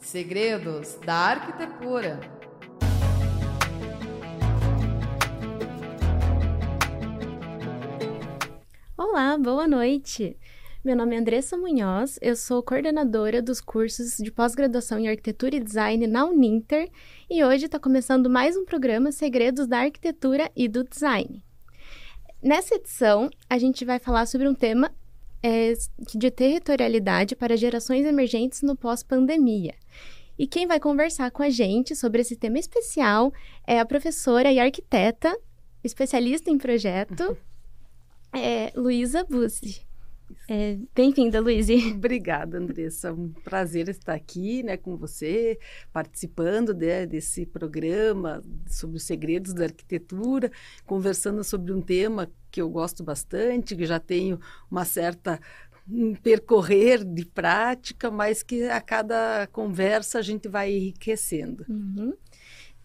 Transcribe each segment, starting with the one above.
Segredos da Arquitetura. Olá, boa noite. Meu nome é Andressa Munhoz, eu sou coordenadora dos cursos de pós-graduação em Arquitetura e Design na Uninter e hoje está começando mais um programa Segredos da Arquitetura e do Design. Nessa edição, a gente vai falar sobre um tema é, de territorialidade para gerações emergentes no pós-pandemia. E quem vai conversar com a gente sobre esse tema especial é a professora e arquiteta, especialista em projeto, é, Luísa Bussi. É, Bem-vinda, Luísa. Obrigada, Andressa. Um prazer estar aqui né, com você, participando né, desse programa sobre os segredos da arquitetura, conversando sobre um tema que eu gosto bastante, que já tenho uma certa percorrer de prática, mas que a cada conversa a gente vai enriquecendo. Uhum.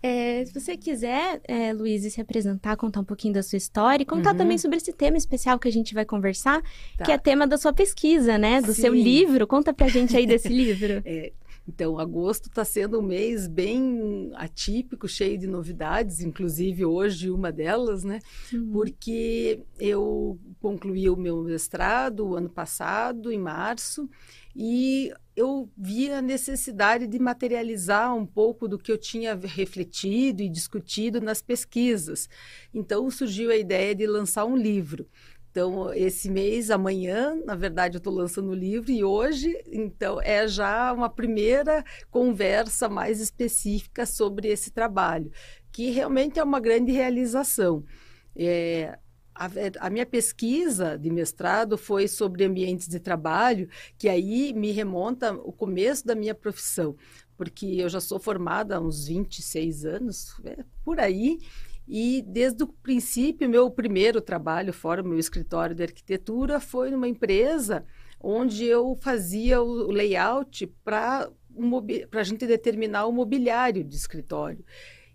É, se você quiser, é, Luiz, se apresentar, contar um pouquinho da sua história e contar Uhum. também sobre esse tema especial que a gente vai conversar, Tá. que é tema da sua pesquisa, né? Do seu Sim. livro. Conta pra gente aí desse livro. É, então, agosto está sendo um mês bem atípico, cheio de novidades, inclusive hoje uma delas, né? Porque eu concluí o meu mestrado o ano passado, em março, e eu vi a necessidade de materializar um pouco do que eu tinha refletido e discutido nas pesquisas. Então, surgiu a ideia de lançar um livro. Então, esse mês, amanhã, na verdade, eu estou lançando o livro e hoje, então, é já uma primeira conversa mais específica sobre esse trabalho, que realmente é uma grande realização. É, a, a minha pesquisa de mestrado foi sobre ambientes de trabalho, que aí me remonta o começo da minha profissão, porque eu já sou formada há uns 26 anos, é, por aí, e desde o princípio, meu primeiro trabalho fora o meu escritório de arquitetura foi numa empresa onde eu fazia o layout para a gente determinar o mobiliário de escritório.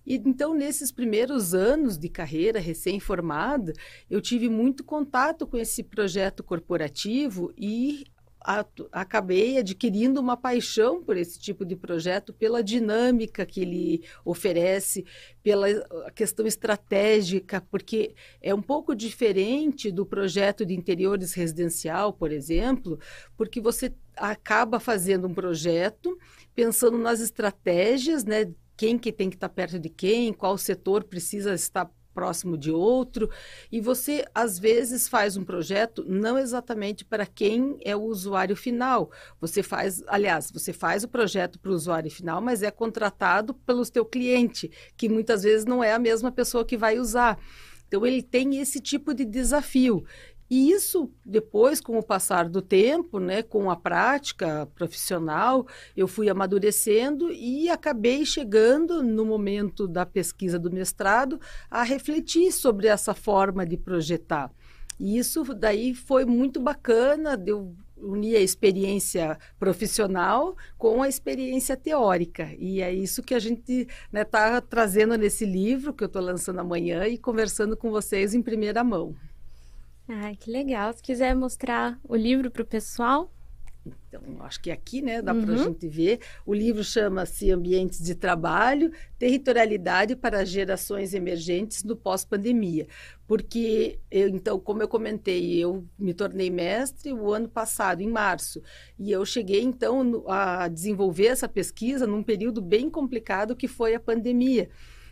E então, nesses primeiros anos de carreira recém-formada, eu tive muito contato com esse projeto corporativo e acabei adquirindo uma paixão por esse tipo de projeto, pela dinâmica que ele oferece, pela questão estratégica, porque é um pouco diferente do projeto de interiores residencial, por exemplo, porque você acaba fazendo um projeto pensando nas estratégias, né? Quem que tem que estar perto de quem, qual setor precisa estar próximo de outro, e você às vezes faz um projeto não exatamente para quem é o usuário final. Você faz, aliás, você faz o projeto para o usuário final, mas é contratado pelo teu cliente, que muitas vezes não é a mesma pessoa que vai usar. Então ele tem esse tipo de desafio. E isso, depois, com o passar do tempo, né, com a prática profissional, eu fui amadurecendo e acabei chegando, no momento da pesquisa do mestrado, a refletir sobre essa forma de projetar. E isso daí foi muito bacana, deu unir a experiência profissional com a experiência teórica. E é isso que a gente está trazendo nesse livro que eu estou lançando amanhã e conversando com vocês em primeira mão. Ai, que legal. Se quiser mostrar o livro para o pessoal. Então, acho que aqui, né, dá Uhum. para a gente ver. O livro chama-se Ambientes de Trabalho, Territorialidade para Gerações Emergentes no Pós-Pandemia. Porque, eu, então, como eu comentei, eu me tornei mestre o ano passado, em março. E eu cheguei, então, no- a desenvolver essa pesquisa num período bem complicado que foi a pandemia.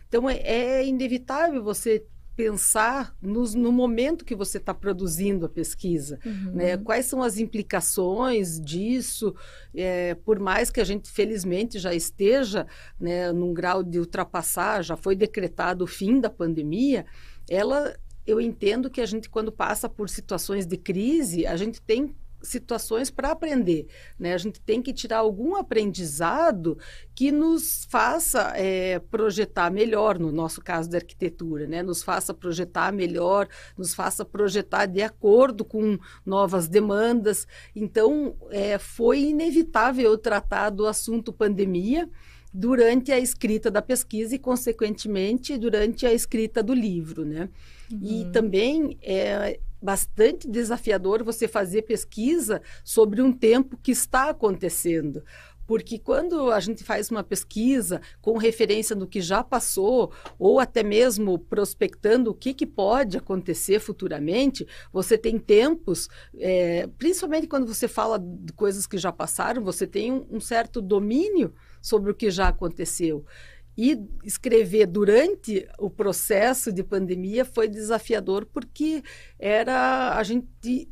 Então, é, é inevitável você pensar nos- no momento que você está produzindo a pesquisa né? Quais são as implicações disso? É, por mais que a gente, felizmente, já esteja né, num grau de ultrapassar, já foi decretado o fim da pandemia, ela, eu entendo que a gente, quando passa por situações de crise, a gente tem situações para aprender, né? A gente tem que tirar algum aprendizado que nos faça é, projetar melhor, no nosso caso da arquitetura, né? Nos faça projetar melhor, nos faça projetar de acordo com novas demandas. Então, é, foi inevitável eu tratar do assunto pandemia durante a escrita da pesquisa e, consequentemente, durante a escrita do livro, né? E também é bastante desafiador você fazer pesquisa sobre um tempo que está acontecendo, porque quando a gente faz uma pesquisa com referência no que já passou, ou até mesmo prospectando o que, que pode acontecer futuramente, você tem tempos, é, principalmente quando você fala de coisas que já passaram, você tem um, um certo domínio sobre o que já aconteceu. E escrever durante o processo de pandemia foi desafiador porque era a gente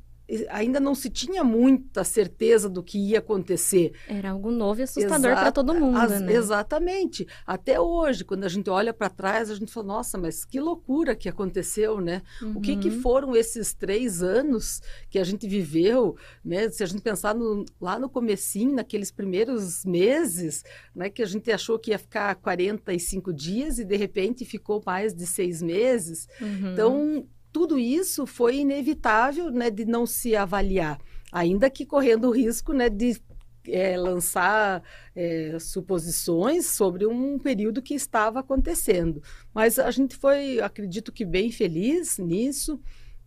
ainda não se tinha muita certeza do que ia acontecer. Era algo novo e assustador para todo mundo, as, né? Exatamente. Até hoje, quando a gente olha para trás, a gente fala, nossa, mas que loucura que aconteceu, né? Uhum. O que, que uhum. foram esses três anos que a gente viveu, né? Se a gente pensar no, lá no comecinho, naqueles primeiros meses, né? Que a gente achou que ia ficar 45 dias e, de repente, ficou mais de seis meses. Uhum. Então, tudo isso foi inevitável né, de não se avaliar, ainda que correndo o risco né, de é, lançar é, suposições sobre um período que estava acontecendo. Mas a gente foi, acredito que, bem feliz nisso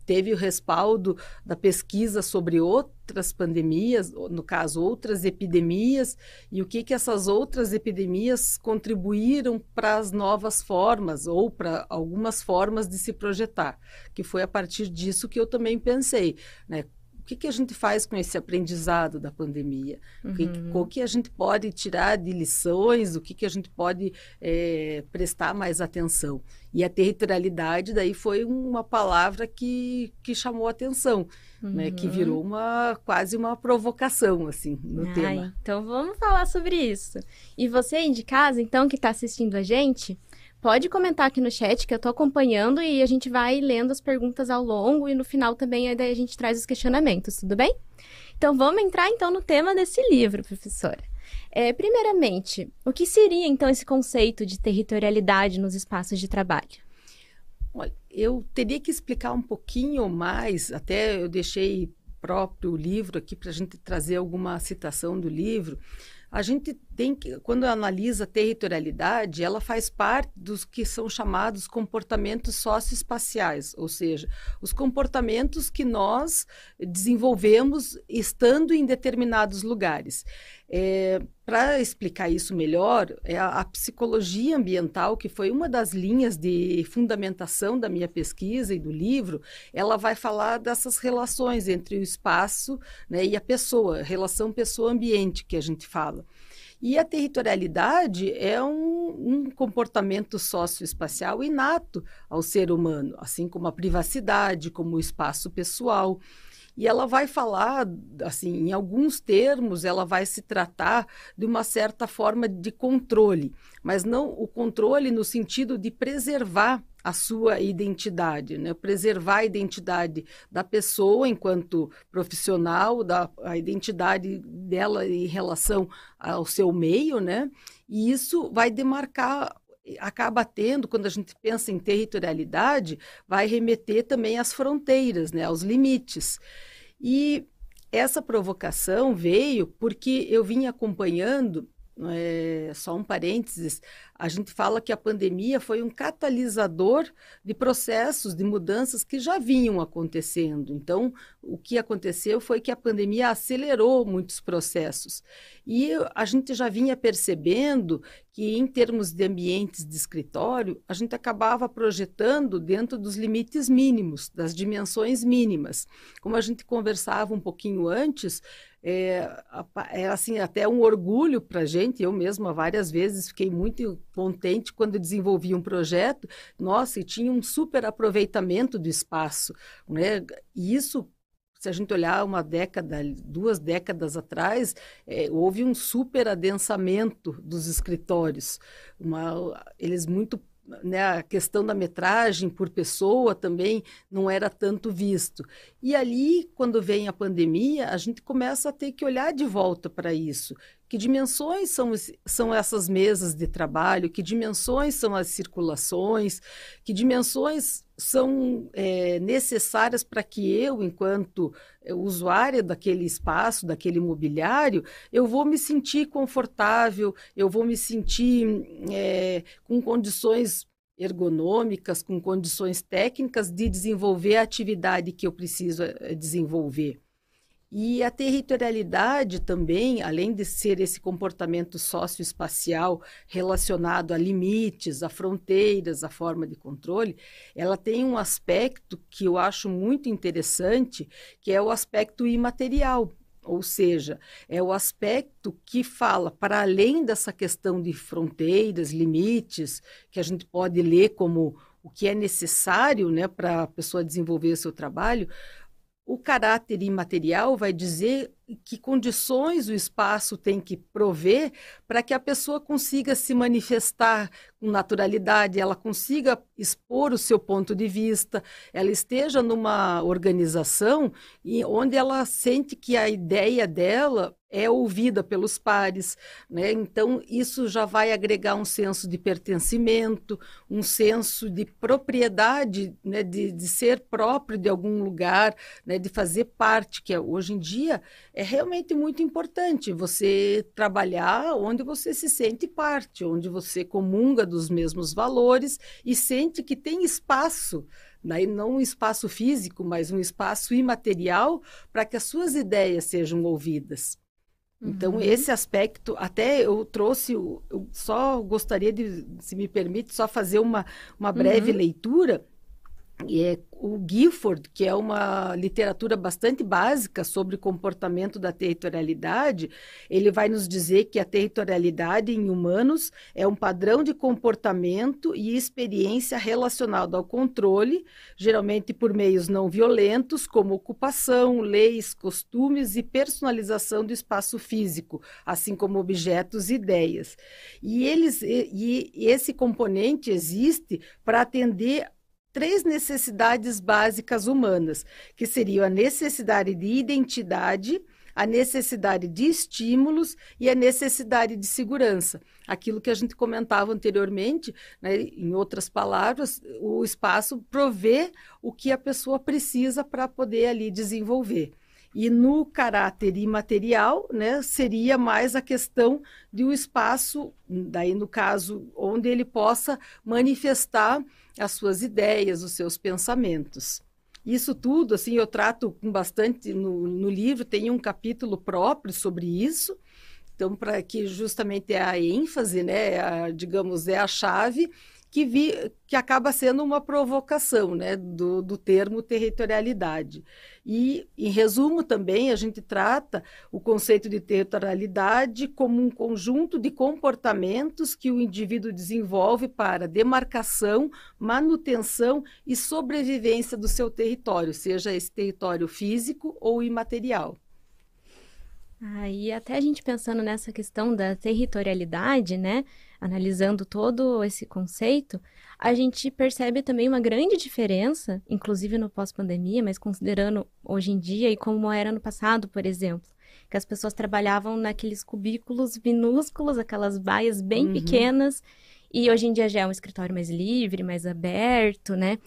teve o respaldo da pesquisa sobre outras pandemias, no caso, outras epidemias, e o que, que essas outras epidemias contribuíram para as novas formas, ou para algumas formas de se projetar, que foi a partir disso que eu também pensei, né? Que, que a gente faz com esse aprendizado da pandemia? Uhum. O, que, o que a gente pode tirar de lições? O que, que a gente pode é, prestar mais atenção? E a territorialidade daí foi uma palavra que, que chamou atenção, uhum. né? Que uhum. virou uma quase uma provocação assim no Ai, tema. Então vamos falar sobre isso. E você aí de casa, então que está assistindo a gente, Pode comentar aqui no chat que eu estou acompanhando e a gente vai lendo as perguntas ao longo e no final também a gente traz os questionamentos, tudo bem? Então vamos entrar então no tema desse livro, professora. É, primeiramente, o que seria então esse conceito de territorialidade nos espaços de trabalho? Olha, eu teria que explicar um pouquinho mais, até eu deixei próprio livro aqui para a gente trazer alguma citação do livro, a gente tem que, quando analisa territorialidade, ela faz parte dos que são chamados comportamentos socioespaciais, ou seja, os comportamentos que nós desenvolvemos estando em determinados lugares. É, Para explicar isso melhor, é a, a, psicologia ambiental, que foi uma das linhas de fundamentação da minha pesquisa e do livro, ela vai falar dessas relações entre o espaço né, e a pessoa, relação pessoa-ambiente que a gente fala. E a territorialidade é um, um comportamento socioespacial inato ao ser humano, assim como a privacidade, como o espaço pessoal. E ela vai falar, assim, em alguns termos, ela vai se tratar de uma certa forma de controle, mas não o controle no sentido de preservar a sua identidade, né? preservar a identidade da pessoa enquanto profissional, da, a identidade dela em relação ao seu meio, né? e isso vai demarcar acaba tendo, quando a gente pensa em territorialidade, vai remeter também às fronteiras, né, aos limites. E essa provocação veio porque eu vim acompanhando, é, só um parênteses, a gente fala que a pandemia foi um catalisador de processos, de mudanças que já vinham acontecendo. Então, o que aconteceu foi que a pandemia acelerou muitos processos. E a gente já vinha percebendo que, em termos de ambientes de escritório, a gente acabava projetando dentro dos limites mínimos, das dimensões mínimas. Como a gente conversava um pouquinho antes, é, é assim até um orgulho para a gente. Eu mesma várias vezes fiquei muito contente quando desenvolvi um projeto. Nossa, e tinha um super aproveitamento do espaço, né? E isso se a gente olhar uma década, duas décadas atrás, é, houve um super adensamento dos escritórios. Uma, eles muito né, a questão da metragem por pessoa também não era tanto visto. E ali, quando vem a pandemia, a gente começa a ter que olhar de volta para isso. Que dimensões são, são essas mesas de trabalho? Que dimensões são as circulações? Que dimensões são é, necessárias para que eu, enquanto é, usuária daquele espaço, daquele mobiliário, eu vou me sentir confortável, eu vou me sentir é, com condições ergonômicas, com condições técnicas de desenvolver a atividade que eu preciso é, desenvolver. E a territorialidade também, além de ser esse comportamento socioespacial relacionado a limites, a fronteiras, a forma de controle, ela tem um aspecto que eu acho muito interessante, que é o aspecto imaterial. Ou seja, é o aspecto que fala para além dessa questão de fronteiras, limites, que a gente pode ler como o que é necessário né, para a pessoa desenvolver o seu trabalho, o caráter imaterial vai dizer que condições o espaço tem que prover para que a pessoa consiga se manifestar com naturalidade, ela consiga expor o seu ponto de vista, ela esteja numa organização onde ela sente que a ideia dela é ouvida pelos pares, né? Então isso já vai agregar um senso de pertencimento, um senso de propriedade, né? De, de ser próprio de algum lugar, né? De fazer parte, que é, hoje em dia é realmente muito importante você trabalhar onde você se sente parte, onde você comunga dos mesmos valores e sente que tem espaço Daí não um espaço físico, mas um espaço imaterial para que as suas ideias sejam ouvidas. Então, uhum. esse aspecto, até eu trouxe, eu só gostaria de, se me permite, só fazer uma, uma breve uhum. leitura e é o Gifford, que é uma literatura bastante básica sobre comportamento da territorialidade, ele vai nos dizer que a territorialidade em humanos é um padrão de comportamento e experiência relacionado ao controle, geralmente por meios não violentos, como ocupação, leis, costumes e personalização do espaço físico, assim como objetos e ideias. E, eles, e, e esse componente existe para atender três necessidades básicas humanas, que seriam a necessidade de identidade, a necessidade de estímulos e a necessidade de segurança. Aquilo que a gente comentava anteriormente, né, em outras palavras, o espaço provê o que a pessoa precisa para poder ali desenvolver. E no caráter imaterial, né, seria mais a questão de um espaço, daí no caso, onde ele possa manifestar as suas ideias, os seus pensamentos. Isso tudo, assim, eu trato com bastante no, no livro, tem um capítulo próprio sobre isso. Então, para que justamente é a ênfase, né, a, digamos, é a chave que, vi, que acaba sendo uma provocação né, do, do termo territorialidade. E, em resumo, também a gente trata o conceito de territorialidade como um conjunto de comportamentos que o indivíduo desenvolve para demarcação, manutenção e sobrevivência do seu território, seja esse território físico ou imaterial. Ah, e até a gente pensando nessa questão da territorialidade, né? Analisando todo esse conceito, a gente percebe também uma grande diferença, inclusive no pós-pandemia, mas considerando hoje em dia e como era no passado, por exemplo, que as pessoas trabalhavam naqueles cubículos minúsculos, aquelas baias bem uhum. pequenas, e hoje em dia já é um escritório mais livre, mais aberto, né?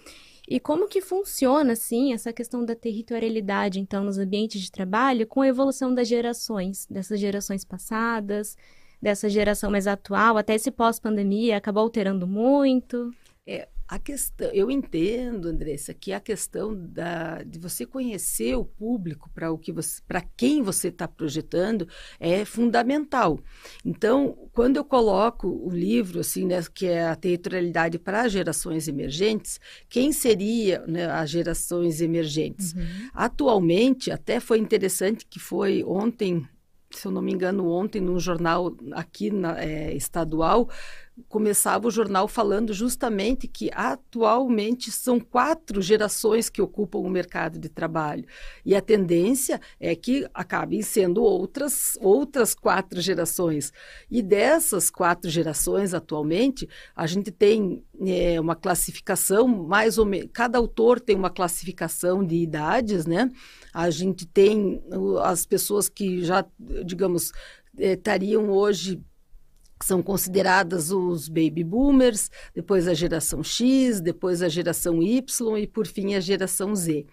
E como que funciona, assim, essa questão da territorialidade, então, nos ambientes de trabalho, com a evolução das gerações, dessas gerações passadas, dessa geração mais atual, até esse pós-pandemia, acabou alterando muito? É, a questão, eu entendo, Andressa, que a questão da, de você conhecer o público para o que você, para quem você está projetando é fundamental. Então, quando eu coloco o livro assim, né, que é a territorialidade para gerações emergentes, quem seria né, as gerações emergentes? Uhum. Atualmente, até foi interessante que foi ontem se eu não me engano, ontem, num jornal aqui na, é, estadual, começava o jornal falando justamente que atualmente são quatro gerações que ocupam o mercado de trabalho. E a tendência é que acabem sendo outras outras quatro gerações. E dessas quatro gerações atualmente a gente tem é, uma classificação mais ou menos cada autor tem uma classificação de idades né? A gente tem as pessoas que já digamos é, estariam hoje são consideradas os baby boomers, depois a geração X, depois a geração Y e por fim a geração Z.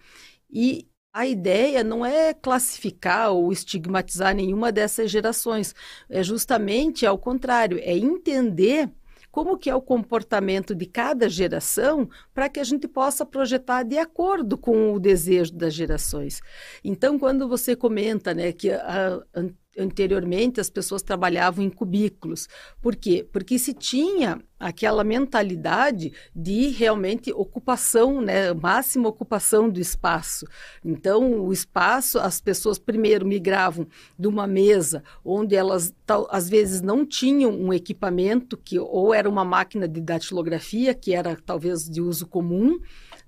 E a ideia não é classificar ou estigmatizar nenhuma dessas gerações, é justamente ao contrário, é entender como que é o comportamento de cada geração para que a gente possa projetar de acordo com o desejo das gerações. Então, quando você comenta né, que a, a anteriormente as pessoas trabalhavam em cubículos. Por quê? Porque se tinha aquela mentalidade de realmente ocupação, né, máxima ocupação do espaço. Então, o espaço, as pessoas primeiro migravam de uma mesa onde elas tal, às vezes não tinham um equipamento que ou era uma máquina de datilografia que era talvez de uso comum,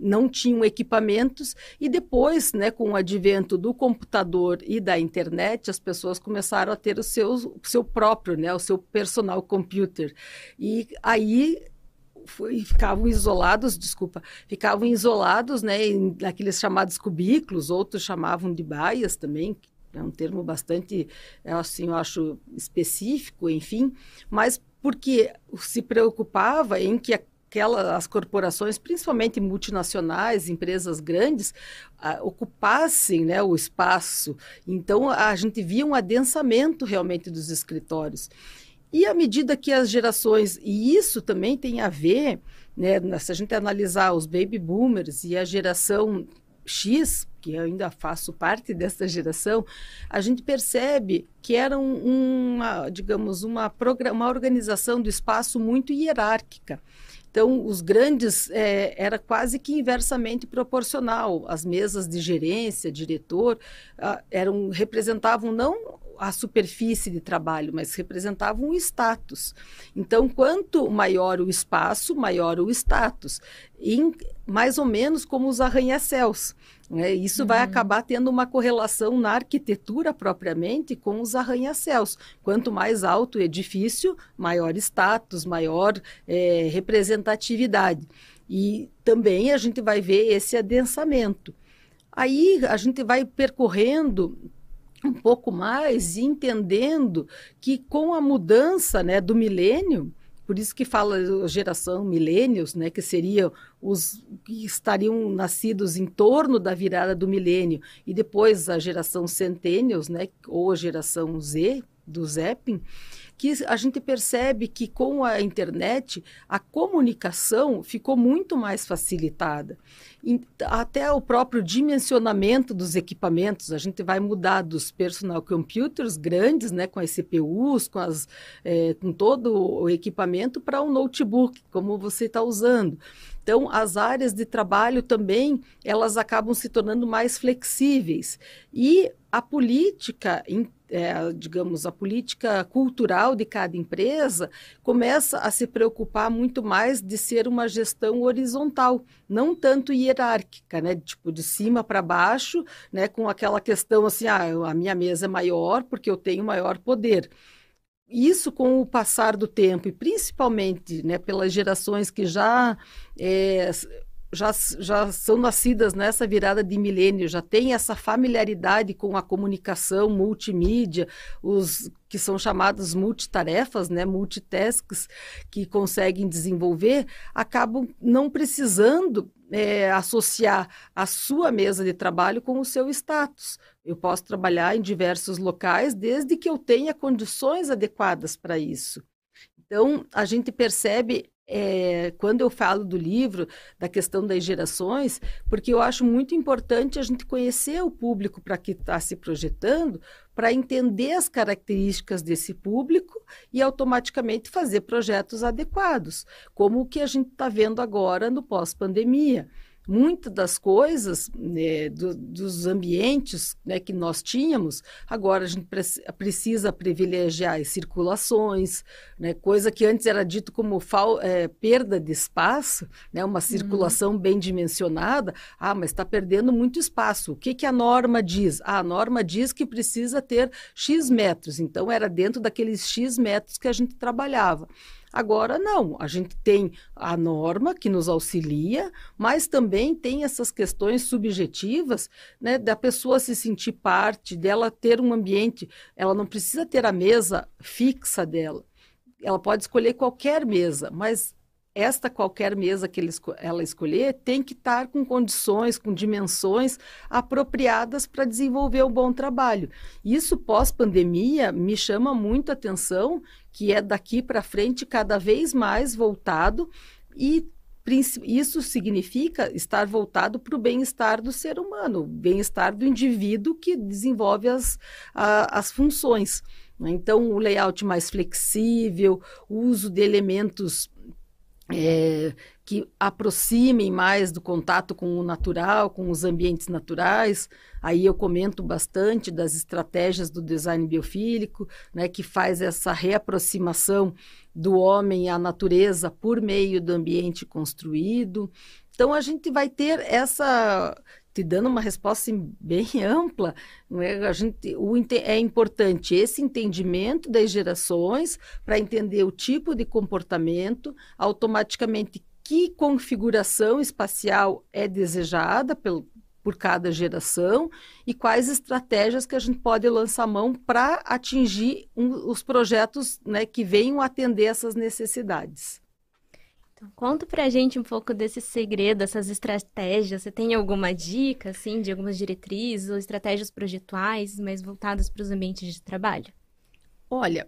não tinham equipamentos e depois, né, com o advento do computador e da internet, as pessoas começaram a ter o seu, o seu próprio, né, o seu personal computer. E aí foi, ficavam isolados, desculpa, ficavam isolados, né, naqueles chamados cubículos, outros chamavam de baias também, é um termo bastante, assim, eu acho específico, enfim, mas porque se preocupava em que aquela, as corporações, principalmente multinacionais, empresas grandes, uh, ocupassem né, o espaço. Então, a gente via um adensamento realmente dos escritórios. E à medida que as gerações, e isso também tem a ver, né, se a gente analisar os baby boomers e a geração X, que eu ainda faço parte dessa geração, a gente percebe que era um, uma, digamos, uma, uma organização do espaço muito hierárquica. Então, os grandes é, era quase que inversamente proporcional. As mesas de gerência, diretor, ah, eram representavam não a superfície de trabalho, mas representavam o status. Então, quanto maior o espaço, maior o status. Em, mais ou menos como os arranha-céus. Né? Isso uhum. vai acabar tendo uma correlação na arquitetura propriamente com os arranha-céus. Quanto mais alto o edifício, maior status, maior é, representatividade. E também a gente vai ver esse adensamento. Aí a gente vai percorrendo um pouco mais e entendendo que com a mudança né, do milênio, por isso que fala geração milênios, né, que seriam os que estariam nascidos em torno da virada do milênio, e depois a geração centennials, né, ou a geração Z, do Zeppin, que a gente percebe que com a internet a comunicação ficou muito mais facilitada. Até o próprio dimensionamento dos equipamentos, a gente vai mudar dos personal computers grandes, né, com as CPUs, com, as, é, com todo o equipamento, para um notebook, como você está usando. Então, as áreas de trabalho também, elas acabam se tornando mais flexíveis. E a política é, digamos, a política cultural de cada empresa começa a se preocupar muito mais de ser uma gestão horizontal, não tanto hierárquica, né? Tipo, de cima para baixo, né? Com aquela questão assim, ah, a minha mesa é maior porque eu tenho maior poder isso com o passar do tempo e principalmente né, pelas gerações que já é, já, já são nascidas nessa virada de milênio, já têm essa familiaridade com a comunicação multimídia, os que são chamados multitarefas, né, multitasks, que conseguem desenvolver, acabam não precisando é, associar a sua mesa de trabalho com o seu status. Eu posso trabalhar em diversos locais desde que eu tenha condições adequadas para isso. Então, a gente percebe é, quando eu falo do livro, da questão das gerações, porque eu acho muito importante a gente conhecer o público para que está se projetando, para entender as características desse público e automaticamente fazer projetos adequados, como o que a gente está vendo agora no pós-pandemia muitas das coisas né, do, dos ambientes né, que nós tínhamos, agora a gente pre precisa privilegiar as circulações, né, coisa que antes era dito como é, perda de espaço, né, uma circulação uhum. bem dimensionada. Ah, mas está perdendo muito espaço. O que, que a norma diz? Ah, a norma diz que precisa ter X metros, então era dentro daqueles X metros que a gente trabalhava. Agora, não, a gente tem a norma que nos auxilia, mas também tem essas questões subjetivas, né, da pessoa se sentir parte, dela ter um ambiente, ela não precisa ter a mesa fixa dela, ela pode escolher qualquer mesa, mas esta qualquer mesa que ele, ela escolher tem que estar com condições, com dimensões apropriadas para desenvolver um bom trabalho. Isso pós-pandemia me chama muito a atenção, que é daqui para frente cada vez mais voltado e isso significa estar voltado para o bem-estar do ser humano, bem-estar do indivíduo que desenvolve as, a, as funções. Né? Então, o layout mais flexível, o uso de elementos é, que aproximem mais do contato com o natural, com os ambientes naturais. Aí eu comento bastante das estratégias do design biofílico, né, que faz essa reaproximação do homem à natureza por meio do ambiente construído. Então a gente vai ter essa te dando uma resposta assim, bem ampla, é? a gente, o, é importante esse entendimento das gerações para entender o tipo de comportamento, automaticamente que configuração espacial é desejada pelo, por cada geração e quais estratégias que a gente pode lançar mão para atingir um, os projetos né, que venham atender essas necessidades. Então, conta pra gente um pouco desse segredo, essas estratégias. Você tem alguma dica, assim, de algumas diretrizes ou estratégias projetuais mais voltadas para os ambientes de trabalho? Olha,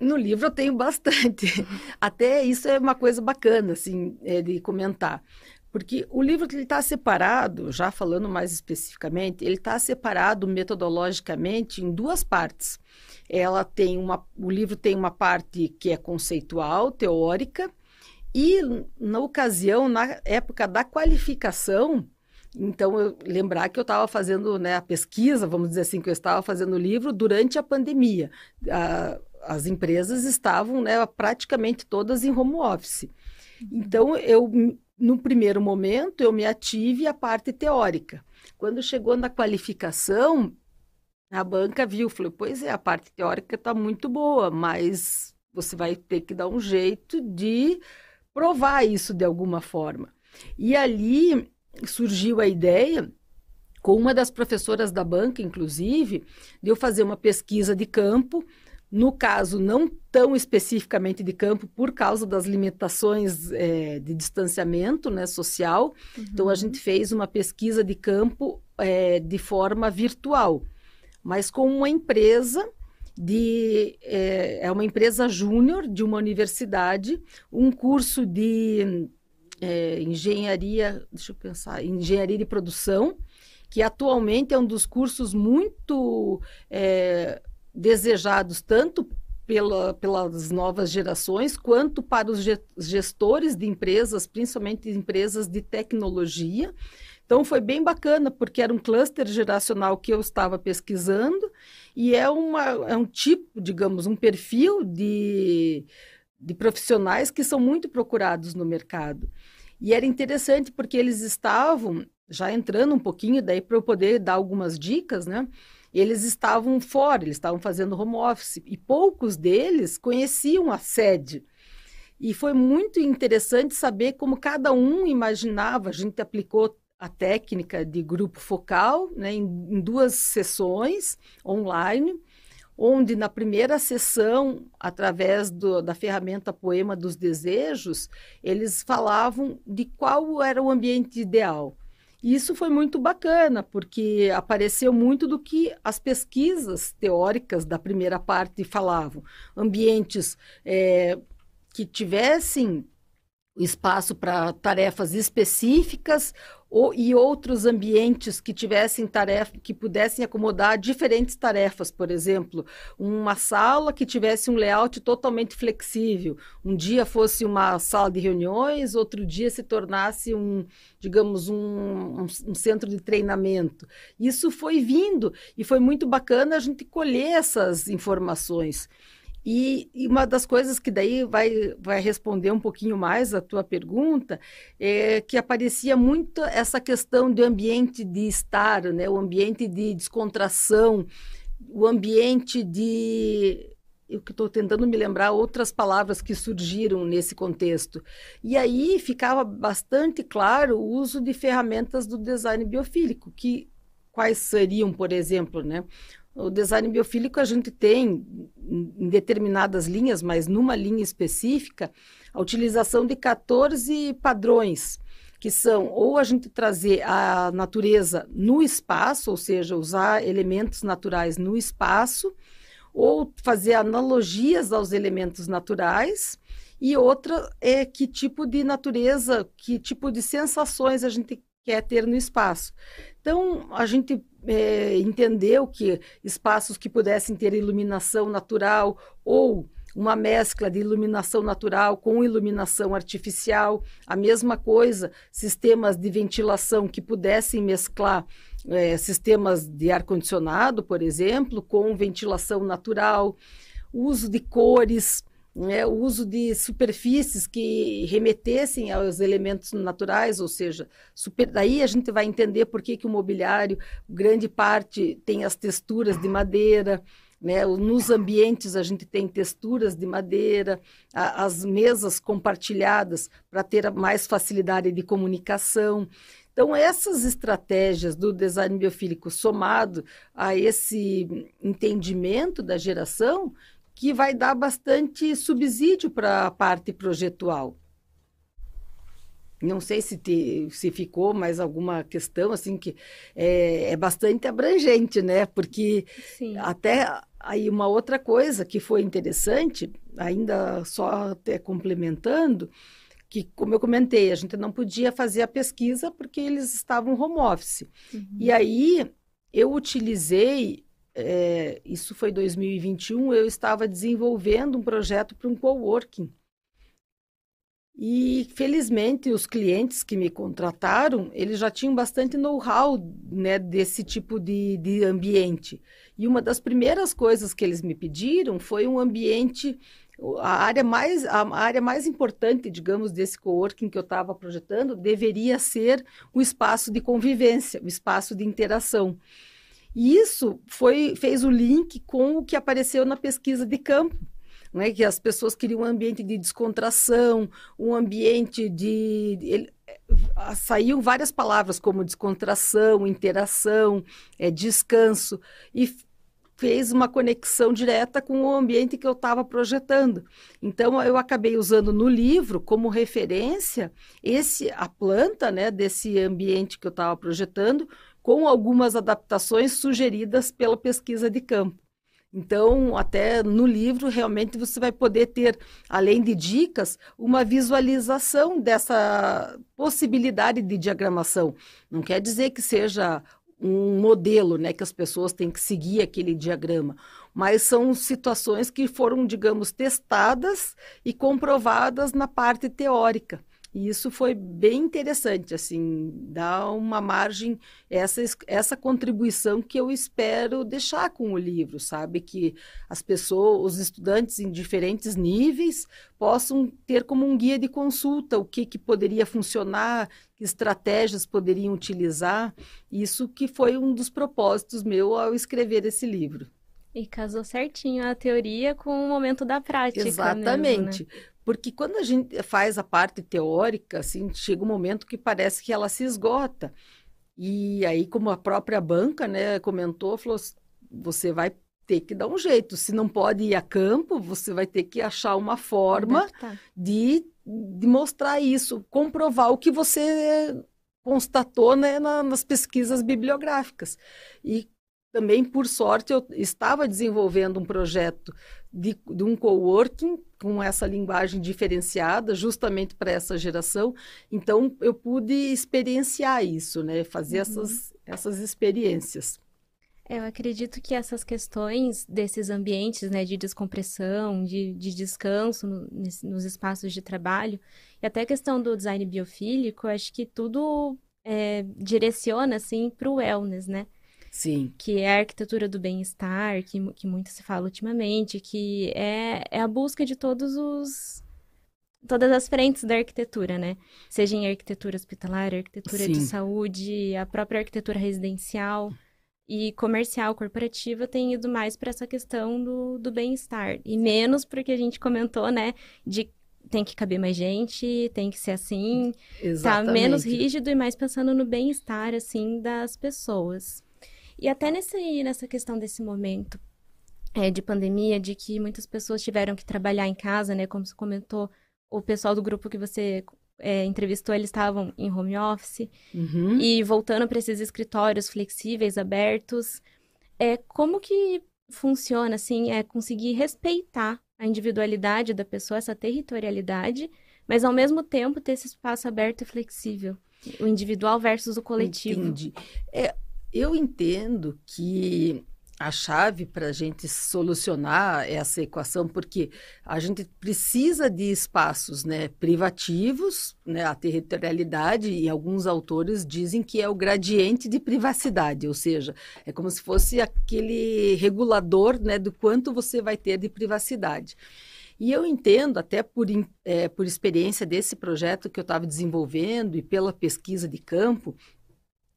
no livro eu tenho bastante. Até isso é uma coisa bacana, assim, é, de comentar. Porque o livro está separado, já falando mais especificamente, ele está separado metodologicamente em duas partes. Ela tem uma, o livro tem uma parte que é conceitual, teórica, e na ocasião, na época da qualificação, então eu lembrar que eu estava fazendo né, a pesquisa, vamos dizer assim, que eu estava fazendo o livro durante a pandemia. A, as empresas estavam né, praticamente todas em home office. Então eu no primeiro momento eu me ative à parte teórica. Quando chegou na qualificação, a banca viu, falou: "Pois é, a parte teórica está muito boa, mas você vai ter que dar um jeito de provar isso de alguma forma. E ali surgiu a ideia, com uma das professoras da banca, inclusive, de eu fazer uma pesquisa de campo, no caso, não tão especificamente de campo, por causa das limitações é, de distanciamento né, social. Uhum. Então, a gente fez uma pesquisa de campo é, de forma virtual, mas com uma empresa de é, é uma empresa júnior de uma universidade, um curso de é, engenharia, deixa eu pensar, engenharia de produção, que atualmente é um dos cursos muito é, desejados tanto pela, pelas novas gerações, quanto para os gestores de empresas, principalmente empresas de tecnologia. Então foi bem bacana, porque era um cluster geracional que eu estava pesquisando e é, uma, é um tipo, digamos, um perfil de, de profissionais que são muito procurados no mercado. E era interessante porque eles estavam, já entrando um pouquinho, daí para eu poder dar algumas dicas, né? Eles estavam fora, eles estavam fazendo home office e poucos deles conheciam a sede. E foi muito interessante saber como cada um imaginava. A gente aplicou a técnica de grupo focal né, em, em duas sessões online, onde na primeira sessão, através do, da ferramenta Poema dos Desejos, eles falavam de qual era o ambiente ideal. E isso foi muito bacana, porque apareceu muito do que as pesquisas teóricas da primeira parte falavam. Ambientes é, que tivessem espaço para tarefas específicas ou, e outros ambientes que tivessem tarefa, que pudessem acomodar diferentes tarefas, por exemplo, uma sala que tivesse um layout totalmente flexível. Um dia fosse uma sala de reuniões, outro dia se tornasse um, digamos, um, um, centro de treinamento. Isso foi vindo e foi muito bacana a gente colher essas informações. E, e, uma das coisas que daí vai, vai responder um pouquinho mais a tua pergunta é que aparecia muito essa questão do ambiente de estar, né? o ambiente de descontração, o ambiente de. Eu estou tentando me lembrar outras palavras que surgiram nesse contexto. E aí ficava bastante claro o uso de ferramentas do design biofílico, que quais seriam, por exemplo, né? O design biofílico a gente tem em determinadas linhas, mas numa linha específica, a utilização de 14 padrões, que são ou a gente trazer a natureza no espaço, ou seja, usar elementos naturais no espaço, ou fazer analogias aos elementos naturais, e outra é que tipo de natureza, que tipo de sensações a gente quer ter no espaço. Então, a gente é, entendeu que espaços que pudessem ter iluminação natural ou uma mescla de iluminação natural com iluminação artificial, a mesma coisa, sistemas de ventilação que pudessem mesclar é, sistemas de ar-condicionado, por exemplo, com ventilação natural, uso de cores, né, o uso de superfícies que remetessem aos elementos naturais, ou seja, super, daí a gente vai entender por que, que o mobiliário, grande parte, tem as texturas de madeira, né? Nos ambientes a gente tem texturas de madeira, a, as mesas compartilhadas para ter mais facilidade de comunicação. Então, essas estratégias do design biofílico somado a esse entendimento da geração que vai dar bastante subsídio para a parte projetual. Não sei se, te, se ficou mais alguma questão assim que é, é bastante abrangente, né? Porque Sim. até aí uma outra coisa que foi interessante, ainda só até complementando, que como eu comentei, a gente não podia fazer a pesquisa porque eles estavam home office. Uhum. E aí eu utilizei é, isso foi 2021, eu estava desenvolvendo um projeto para um coworking. E, felizmente, os clientes que me contrataram, eles já tinham bastante know-how né, desse tipo de, de ambiente. E uma das primeiras coisas que eles me pediram foi um ambiente, a área mais, a área mais importante, digamos, desse coworking que eu estava projetando, deveria ser o espaço de convivência, o espaço de interação. E isso foi, fez o link com o que apareceu na pesquisa de campo. Né, que as pessoas queriam um ambiente de descontração, um ambiente de. Ele, saíam várias palavras como descontração, interação, é, descanso, e fez uma conexão direta com o ambiente que eu estava projetando. Então eu acabei usando no livro como referência esse a planta, né, desse ambiente que eu estava projetando com algumas adaptações sugeridas pela pesquisa de campo. Então, até no livro, realmente você vai poder ter, além de dicas, uma visualização dessa possibilidade de diagramação. Não quer dizer que seja um modelo, né, que as pessoas têm que seguir aquele diagrama, mas são situações que foram, digamos, testadas e comprovadas na parte teórica. E isso foi bem interessante, assim, dá uma margem, essa, essa contribuição que eu espero deixar com o livro, sabe? Que as pessoas, os estudantes em diferentes níveis possam ter como um guia de consulta o que, que poderia funcionar, que estratégias poderiam utilizar. Isso que foi um dos propósitos meu ao escrever esse livro. E casou certinho a teoria com o momento da prática. Exatamente. Mesmo, né? Porque quando a gente faz a parte teórica, assim, chega um momento que parece que ela se esgota. E aí, como a própria banca, né, comentou, falou, você vai ter que dar um jeito. Se não pode ir a campo, você vai ter que achar uma forma de, de mostrar isso, comprovar o que você constatou né, na, nas pesquisas bibliográficas. E também, por sorte, eu estava desenvolvendo um projeto de, de um coworking com essa linguagem diferenciada, justamente para essa geração. Então, eu pude experienciar isso, né? Fazer uhum. essas, essas experiências. Eu acredito que essas questões desses ambientes, né, de descompressão, de, de descanso no, nos espaços de trabalho, e até a questão do design biofílico, acho que tudo é, direciona, assim, para o wellness, né? Sim. Que é a arquitetura do bem-estar, que, que muito se fala ultimamente, que é, é a busca de todos os. Todas as frentes da arquitetura, né? Seja em arquitetura hospitalar, arquitetura Sim. de saúde, a própria arquitetura residencial e comercial, corporativa, tem ido mais para essa questão do, do bem-estar. E menos porque a gente comentou, né, de tem que caber mais gente, tem que ser assim, Exatamente. tá menos rígido e mais pensando no bem-estar, assim, das pessoas. E até nesse, nessa questão desse momento é, de pandemia, de que muitas pessoas tiveram que trabalhar em casa, né? Como você comentou, o pessoal do grupo que você é, entrevistou, eles estavam em home office. Uhum. E voltando para esses escritórios flexíveis, abertos, é, como que funciona, assim, é conseguir respeitar a individualidade da pessoa, essa territorialidade, mas ao mesmo tempo ter esse espaço aberto e flexível, o individual versus o coletivo. Entendi. É, eu entendo que a chave para a gente solucionar essa equação, porque a gente precisa de espaços né, privativos, né, a territorialidade, e alguns autores dizem que é o gradiente de privacidade, ou seja, é como se fosse aquele regulador né, do quanto você vai ter de privacidade. E eu entendo, até por, é, por experiência desse projeto que eu estava desenvolvendo e pela pesquisa de campo,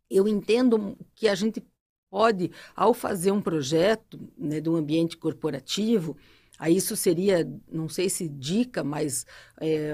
eu entendo que a gente pode, ao fazer um projeto né, um ambiente corporativo, aí isso seria, não sei se dica, mas é,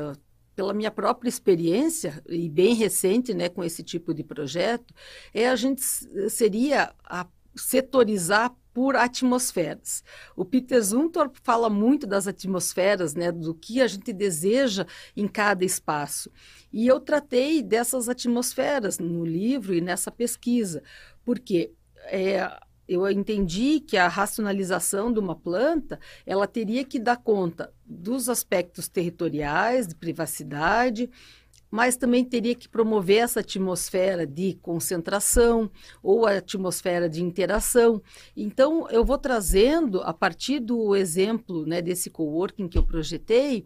pela minha própria experiência e bem recente, né, com esse tipo de projeto, é a gente seria a setorizar por atmosferas. O Peter Zumthor fala muito das atmosferas, né, do que a gente deseja em cada espaço. E eu tratei dessas atmosferas no livro e nessa pesquisa, porque é, eu entendi que a racionalização de uma planta ela teria que dar conta dos aspectos territoriais, de privacidade, mas também teria que promover essa atmosfera de concentração ou a atmosfera de interação. Então, eu vou trazendo, a partir do exemplo né, desse coworking que eu projetei,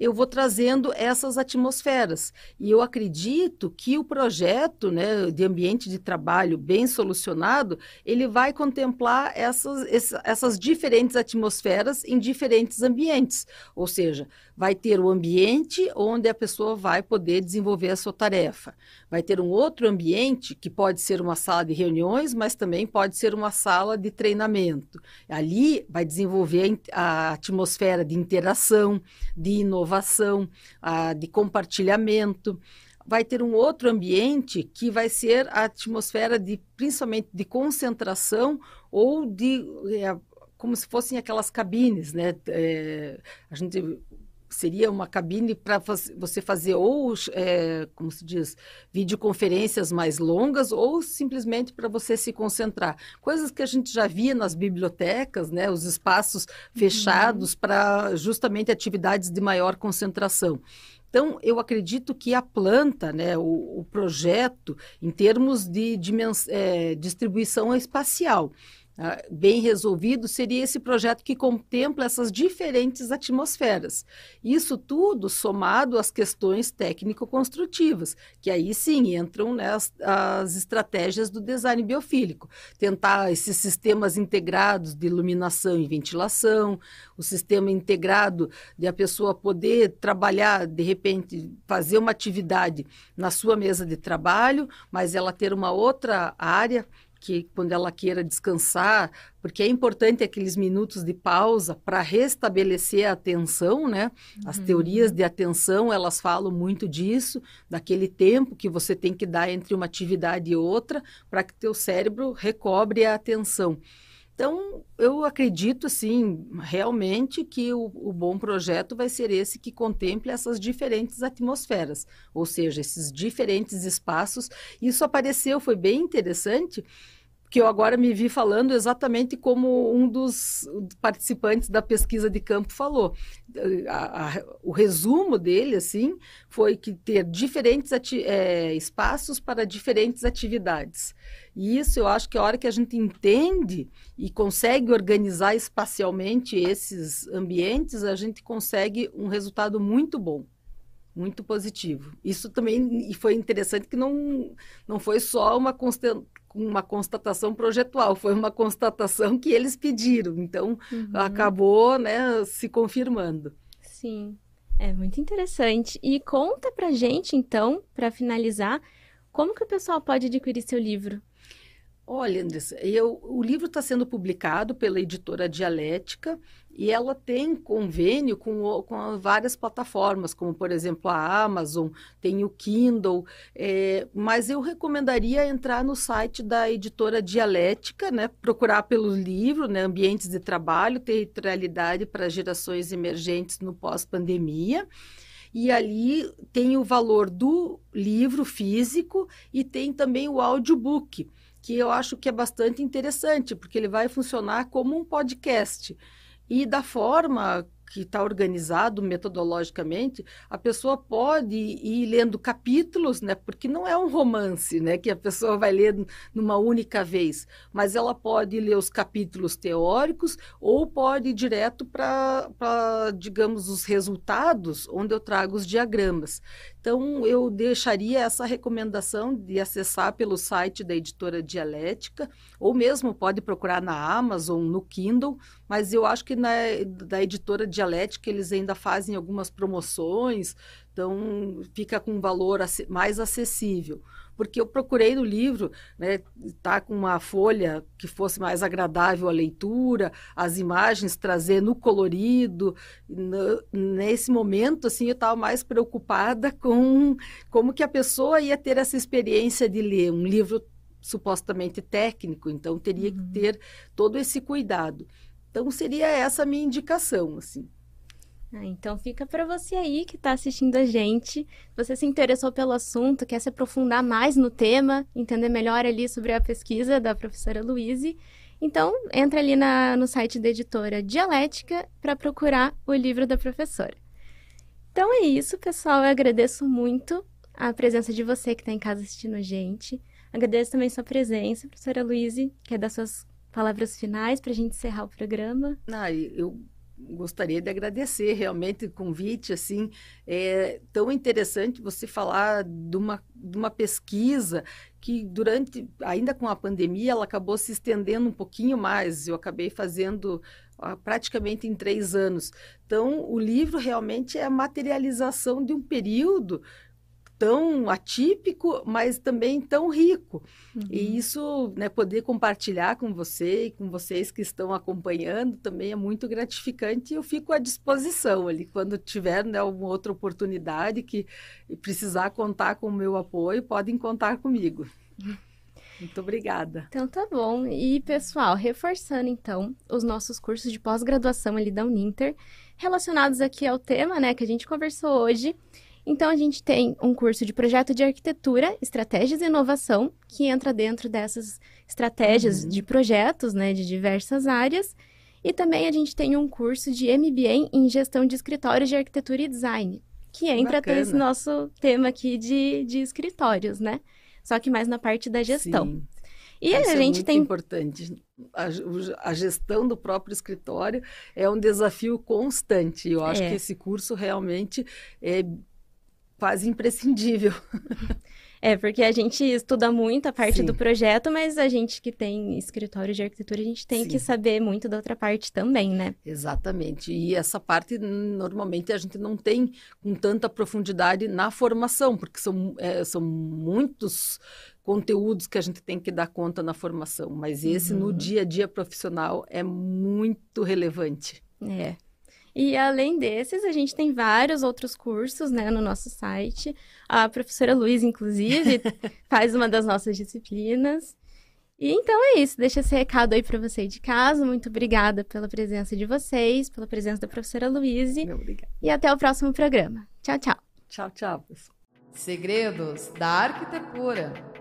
eu vou trazendo essas atmosferas. E eu acredito que o projeto né, de ambiente de trabalho bem solucionado, ele vai contemplar essas, essas diferentes atmosferas em diferentes ambientes. Ou seja, vai ter o ambiente onde a pessoa vai poder desenvolver a sua tarefa. Vai ter um outro ambiente que pode ser uma sala de reuniões, mas também pode ser uma sala de treinamento. Ali vai desenvolver a atmosfera de interação, de inovação inovação, a, de compartilhamento. Vai ter um outro ambiente que vai ser a atmosfera de, principalmente, de concentração ou de é, como se fossem aquelas cabines, né? É, a gente seria uma cabine para você fazer ou, é, como se diz, videoconferências mais longas ou simplesmente para você se concentrar. Coisas que a gente já via nas bibliotecas, né, os espaços fechados uhum. para justamente atividades de maior concentração. Então, eu acredito que a planta, né, o, o projeto, em termos de é, distribuição espacial, bem resolvido seria esse projeto que contempla essas diferentes atmosferas. Isso tudo somado às questões técnico-construtivas, que aí sim entram né, as, as, estratégias do design biofílico. Tentar esses sistemas integrados de iluminação e ventilação, o sistema integrado de a pessoa poder trabalhar, de repente, fazer uma atividade na sua mesa de trabalho, mas ela ter uma outra área que quando ela queira descansar, porque é importante aqueles minutos de pausa para restabelecer a atenção, né? As uhum. teorias de atenção, elas falam muito disso, daquele tempo que você tem que dar entre uma atividade e outra para que teu cérebro recobre a atenção. Então, eu acredito, assim, realmente que o, o, bom projeto vai ser esse que contemple essas diferentes atmosferas, ou seja, esses diferentes espaços. Isso apareceu, foi bem interessante, que eu agora me vi falando exatamente como um dos participantes da pesquisa de campo falou. A, a, o resumo dele, assim, foi que ter diferentes é, espaços para diferentes atividades. E isso eu acho que a hora que a gente entende e consegue organizar espacialmente esses ambientes, a gente consegue um resultado muito bom muito positivo. Isso também e foi interessante que não, não foi só uma uma constatação projetual, foi uma constatação que eles pediram. Então, uhum. acabou né, se confirmando. Sim, é muito interessante. E conta pra gente, então, para finalizar, como que o pessoal pode adquirir seu livro? Olha, Andressa, eu, o livro está sendo publicado pela editora Dialética e ela tem convênio com, com várias plataformas, como por exemplo a Amazon, tem o Kindle, é, mas eu recomendaria entrar no site da editora Dialética, né, procurar pelo livro, né, Ambientes de Trabalho, Territorialidade para Gerações Emergentes no Pós-Pandemia e ali tem o valor do livro físico e tem também o audiobook, que eu acho que é bastante interessante, porque ele vai funcionar como um podcast. E da forma que está organizado metodologicamente, a pessoa pode ir lendo capítulos, né? Porque não é um romance, né? Que a pessoa vai ler numa única vez, mas ela pode ler os capítulos teóricos ou pode ir direto para, digamos, os resultados, onde eu trago os diagramas. Então, eu deixaria essa recomendação de acessar pelo site da editora Dialética, ou mesmo pode procurar na Amazon, no Kindle, mas eu acho que na, da editora Dialética eles ainda fazem algumas promoções, então fica com um valor mais acessível porque eu procurei no livro, né, tá com uma folha que fosse mais agradável à leitura, as imagens trazer no colorido. No, nesse momento, assim, eu estava mais preocupada com como que a pessoa ia ter essa experiência de ler um livro supostamente técnico, então teria uhum. que ter todo esse cuidado. Então seria essa a minha indicação, assim. Ah, então fica para você aí que está assistindo a gente. Você se interessou pelo assunto, quer se aprofundar mais no tema, entender melhor ali sobre a pesquisa da professora Luíse. Então, entra ali na, no site da editora Dialética para procurar o livro da professora. Então é isso, pessoal. Eu agradeço muito a presença de você que está em casa assistindo a gente. Agradeço também sua presença, professora Luíse, quer dar suas palavras finais para a gente encerrar o programa. Ah, eu gostaria de agradecer realmente o convite, assim, é tão interessante você falar de uma, de uma pesquisa que durante, ainda com a pandemia, ela acabou se estendendo um pouquinho mais, eu acabei fazendo praticamente em três anos. Então, o livro realmente é a materialização de um período tão atípico, mas também tão rico. Uhum. E isso, né, poder compartilhar com você e com vocês que estão acompanhando também é muito gratificante e eu fico à disposição ali quando tiver né, alguma outra oportunidade que precisar contar com o meu apoio, podem contar comigo. Muito obrigada. Então tá bom. E pessoal, reforçando então os nossos cursos de pós-graduação ali da Uninter, relacionados aqui ao tema, né, que a gente conversou hoje. Então, a gente tem um curso de projeto de arquitetura, estratégias e inovação, que entra dentro dessas estratégias uhum. de projetos, né, de diversas áreas. E também a gente tem um curso de MBA em gestão de escritórios de arquitetura e design, que entra até esse nosso tema aqui de, de escritórios, né? Só que mais na parte da gestão. Sim. E Isso a gente é muito tem importante. A, a, gestão do próprio escritório é um desafio constante. Eu acho é. que esse curso realmente é quase imprescindível. É, porque a gente estuda muito a parte Sim. do projeto, mas a gente que tem escritório de arquitetura, a gente tem Sim. que saber muito da outra parte também, né? Exatamente. E essa parte, normalmente, a gente não tem com tanta profundidade na formação, porque são, é, são muitos conteúdos que a gente tem que dar conta na formação. Mas esse, uhum. no dia a dia profissional, é muito relevante. É. E além desses, a gente tem vários outros cursos né, no nosso site. A professora Luiz, inclusive, faz uma das nossas disciplinas. E então é isso, deixa esse recado aí para você de casa. Muito obrigada pela presença de vocês, pela presença da professora Luiz. E até o próximo programa. Tchau, tchau. Tchau, tchau, pessoal. Segredos da Arquitetura.